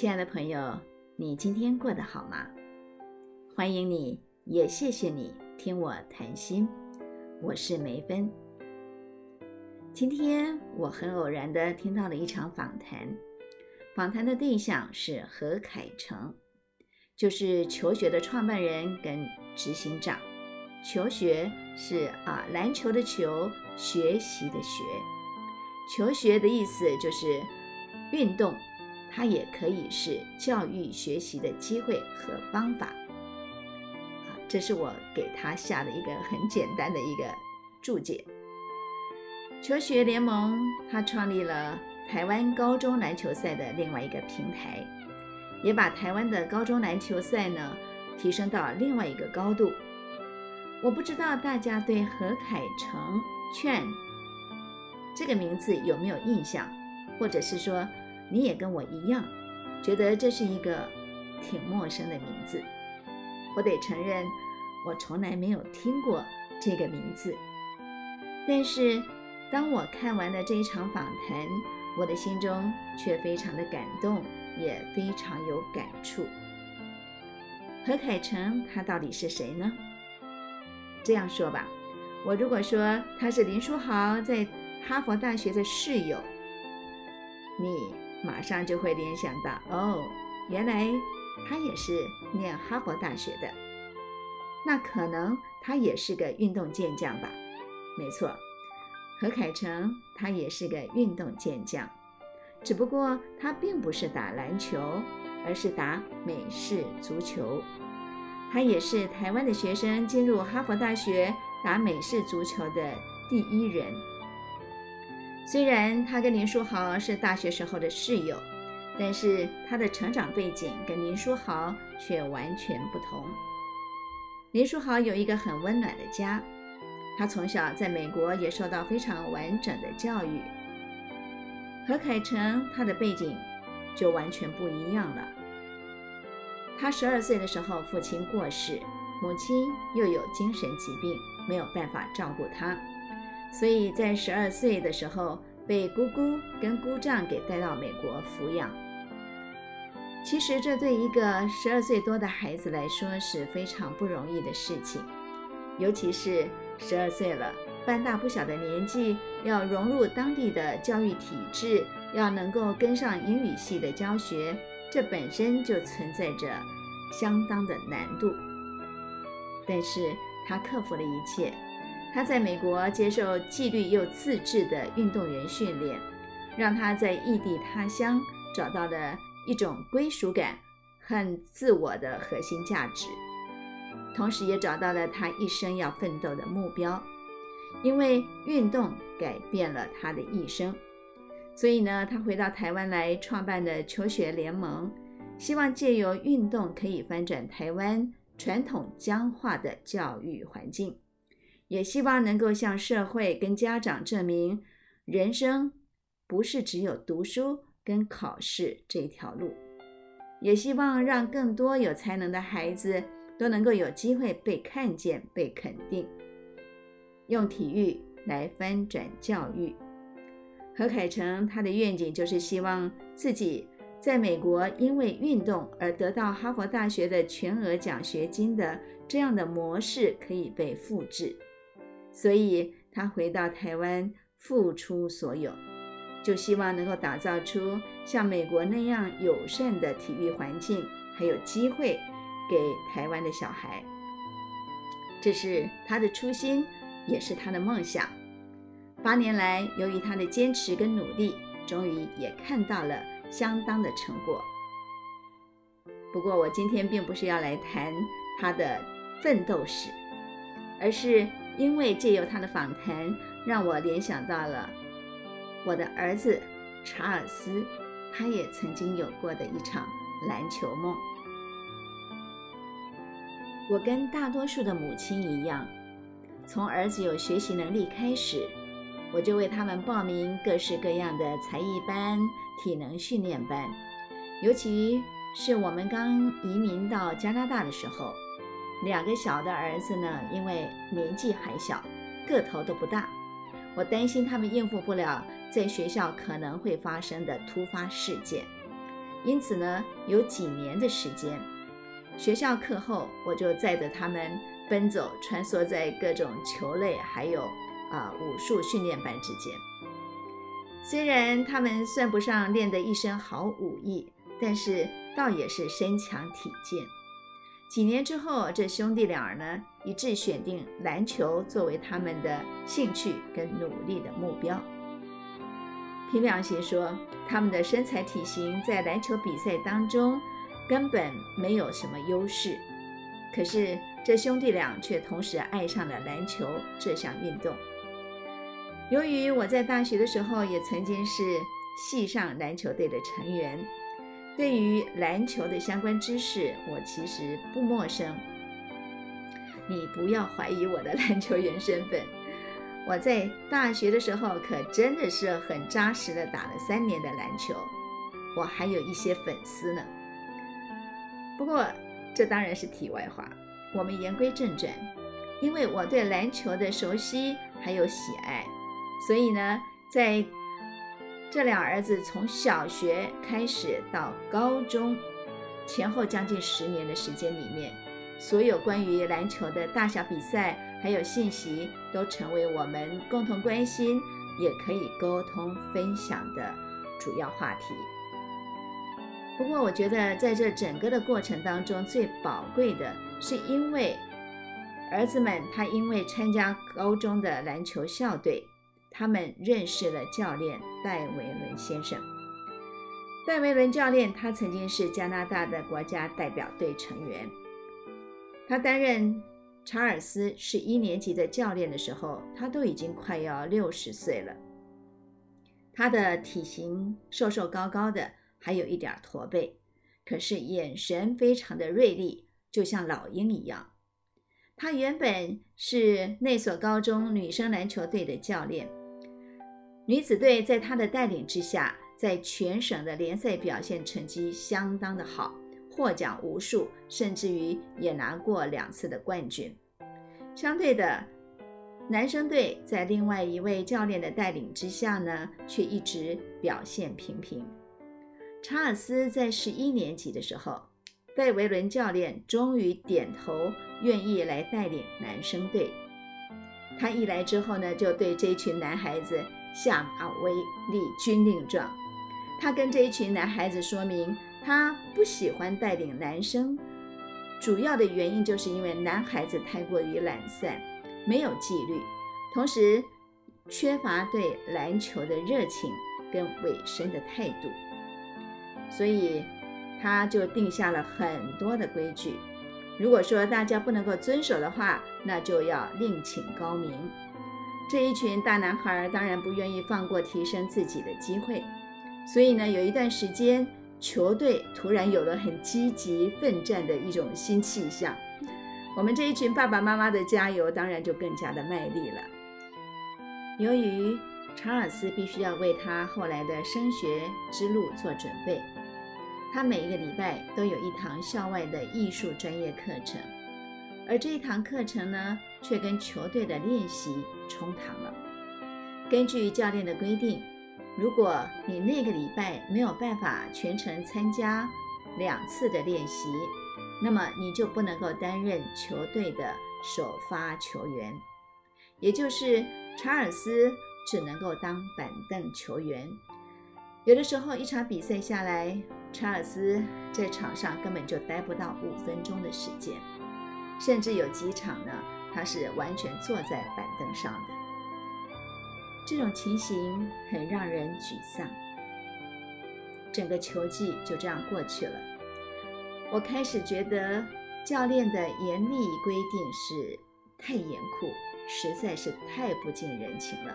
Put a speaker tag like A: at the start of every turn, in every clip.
A: 亲爱的朋友，你今天过得好吗？欢迎你，也谢谢你听我谈心。我是梅芬。今天我很偶然的听到了一场访谈，访谈的对象是何凯成，就是求学的创办人跟执行长。求学是啊，篮球的球，学习的学。求学的意思就是运动。它也可以是教育学习的机会和方法，啊，这是我给他下的一个很简单的一个注解。求学联盟，它创立了台湾高中篮球赛的另外一个平台，也把台湾的高中篮球赛呢提升到另外一个高度。我不知道大家对何凯成劝这个名字有没有印象，或者是说。你也跟我一样，觉得这是一个挺陌生的名字。我得承认，我从来没有听过这个名字。但是，当我看完了这一场访谈，我的心中却非常的感动，也非常有感触。何凯成他到底是谁呢？这样说吧，我如果说他是林书豪在哈佛大学的室友，你。马上就会联想到，哦，原来他也是念哈佛大学的，那可能他也是个运动健将吧？没错，何凯成他也是个运动健将，只不过他并不是打篮球，而是打美式足球。他也是台湾的学生进入哈佛大学打美式足球的第一人。虽然他跟林书豪是大学时候的室友，但是他的成长背景跟林书豪却完全不同。林书豪有一个很温暖的家，他从小在美国也受到非常完整的教育。何凯成他的背景就完全不一样了。他十二岁的时候，父亲过世，母亲又有精神疾病，没有办法照顾他。所以在十二岁的时候，被姑姑跟姑丈给带到美国抚养。其实这对一个十二岁多的孩子来说是非常不容易的事情，尤其是十二岁了，半大不小的年纪，要融入当地的教育体制，要能够跟上英语系的教学，这本身就存在着相当的难度。但是他克服了一切。他在美国接受纪律又自制的运动员训练，让他在异地他乡找到了一种归属感和自我的核心价值，同时也找到了他一生要奋斗的目标。因为运动改变了他的一生，所以呢，他回到台湾来创办的求学联盟，希望借由运动可以翻转台湾传统僵化的教育环境。也希望能够向社会跟家长证明，人生不是只有读书跟考试这条路。也希望让更多有才能的孩子都能够有机会被看见、被肯定。用体育来翻转教育。何凯成他的愿景就是希望自己在美国因为运动而得到哈佛大学的全额奖学金的这样的模式可以被复制。所以他回到台湾，付出所有，就希望能够打造出像美国那样友善的体育环境，还有机会给台湾的小孩。这是他的初心，也是他的梦想。八年来，由于他的坚持跟努力，终于也看到了相当的成果。不过，我今天并不是要来谈他的奋斗史，而是。因为借由他的访谈，让我联想到了我的儿子查尔斯，他也曾经有过的一场篮球梦。我跟大多数的母亲一样，从儿子有学习能力开始，我就为他们报名各式各样的才艺班、体能训练班。尤其是我们刚移民到加拿大的时候。两个小的儿子呢，因为年纪还小，个头都不大，我担心他们应付不了在学校可能会发生的突发事件，因此呢，有几年的时间，学校课后我就载着他们奔走，穿梭在各种球类还有啊武术训练班之间。虽然他们算不上练得一身好武艺，但是倒也是身强体健。几年之后，这兄弟俩呢一致选定篮球作为他们的兴趣跟努力的目标。凭良心说，他们的身材体型在篮球比赛当中根本没有什么优势。可是这兄弟俩却同时爱上了篮球这项运动。由于我在大学的时候也曾经是系上篮球队的成员。对于篮球的相关知识，我其实不陌生。你不要怀疑我的 篮球员身份。我在大学的时候可真的是很扎实的打了三年的篮球，我还有一些粉丝呢。不过这当然是题外话。我们言归正传，因为我对篮球的熟悉还有喜爱，所以呢，在。这俩儿子从小学开始到高中，前后将近十年的时间里面，所有关于篮球的大小比赛还有信息，都成为我们共同关心，也可以沟通分享的主要话题。不过，我觉得在这整个的过程当中，最宝贵的是因为儿子们他因为参加高中的篮球校队。他们认识了教练戴维伦先生。戴维伦教练，他曾经是加拿大的国家代表队成员。他担任查尔斯是一年级的教练的时候，他都已经快要六十岁了。他的体型瘦瘦高高的，还有一点驼背，可是眼神非常的锐利，就像老鹰一样。他原本是那所高中女生篮球队的教练。女子队在他的带领之下，在全省的联赛表现成绩相当的好，获奖无数，甚至于也拿过两次的冠军。相对的，男生队在另外一位教练的带领之下呢，却一直表现平平。查尔斯在十一年级的时候，戴维伦教练终于点头愿意来带领男生队。他一来之后呢，就对这群男孩子。下马威立军令状，他跟这一群男孩子说明，他不喜欢带领男生，主要的原因就是因为男孩子太过于懒散，没有纪律，同时缺乏对篮球的热情跟委身的态度，所以他就定下了很多的规矩。如果说大家不能够遵守的话，那就要另请高明。这一群大男孩当然不愿意放过提升自己的机会，所以呢，有一段时间球队突然有了很积极奋战的一种新气象。我们这一群爸爸妈妈的加油当然就更加的卖力了。由于查尔斯必须要为他后来的升学之路做准备，他每一个礼拜都有一堂校外的艺术专业课程。而这一堂课程呢，却跟球队的练习冲堂了。根据教练的规定，如果你那个礼拜没有办法全程参加两次的练习，那么你就不能够担任球队的首发球员，也就是查尔斯只能够当板凳球员。有的时候一场比赛下来，查尔斯在场上根本就待不到五分钟的时间。甚至有几场呢，他是完全坐在板凳上的。这种情形很让人沮丧。整个球季就这样过去了。我开始觉得教练的严厉规定是太严酷，实在是太不近人情了。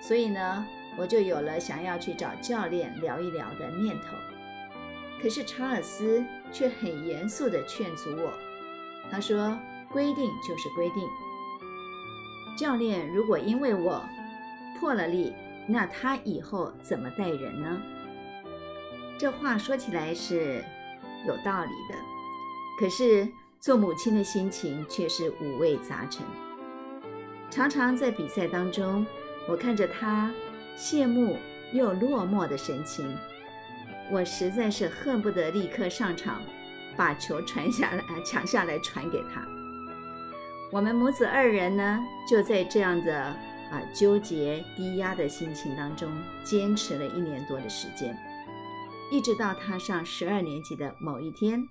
A: 所以呢，我就有了想要去找教练聊一聊的念头。可是查尔斯却很严肃地劝阻我。他说：“规定就是规定。教练如果因为我破了例，那他以后怎么带人呢？”这话说起来是有道理的，可是做母亲的心情却是五味杂陈。常常在比赛当中，我看着他谢幕又落寞的神情，我实在是恨不得立刻上场，把球传下来，抢下来传给他。我们母子二人呢，就在这样的啊纠结、低压的心情当中，坚持了一年多的时间，一直到他上十二年级的某一天，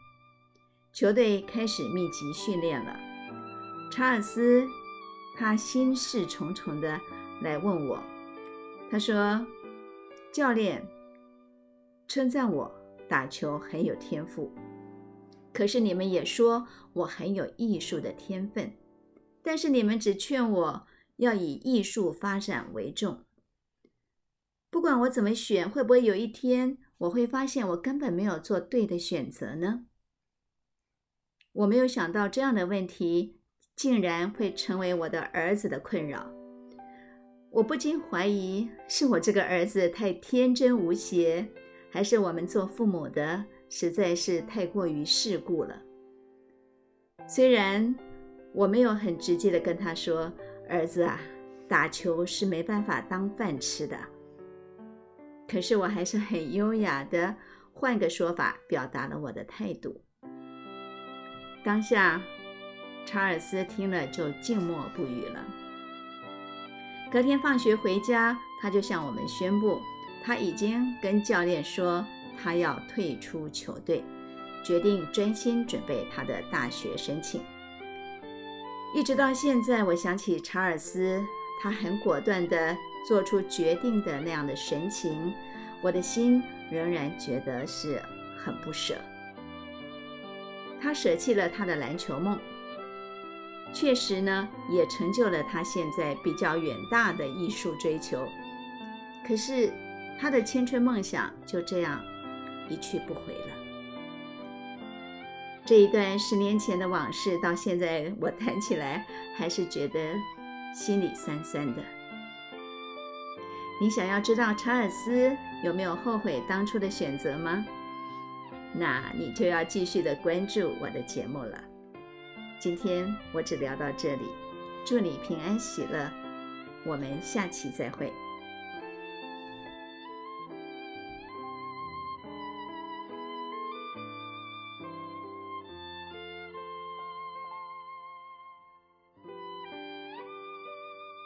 A: 球队开始密集训练了。查尔斯他心事重重的来问我，他说：“教练。”称赞我打球很有天赋，可是你们也说我很有艺术的天分，但是你们只劝我要以艺术发展为重。不管我怎么选，会不会有一天我会发现我根本没有做对的选择呢？我没有想到这样的问题竟然会成为我的儿子的困扰，我不禁怀疑是我这个儿子太天真无邪。还是我们做父母的实在是太过于世故了。虽然我没有很直接的跟他说：“儿子啊，打球是没办法当饭吃的。”可是我还是很优雅的换个说法表达了我的态度。当下，查尔斯听了就静默不语了。隔天放学回家，他就向我们宣布。他已经跟教练说，他要退出球队，决定专心准备他的大学申请。一直到现在，我想起查尔斯，他很果断地做出决定的那样的神情，我的心仍然觉得是很不舍。他舍弃了他的篮球梦，确实呢，也成就了他现在比较远大的艺术追求。可是。他的青春梦想就这样一去不回了。这一段十年前的往事，到现在我谈起来还是觉得心里酸酸的。你想要知道查尔斯有没有后悔当初的选择吗？那你就要继续的关注我的节目了。今天我只聊到这里，祝你平安喜乐，我们下期再会。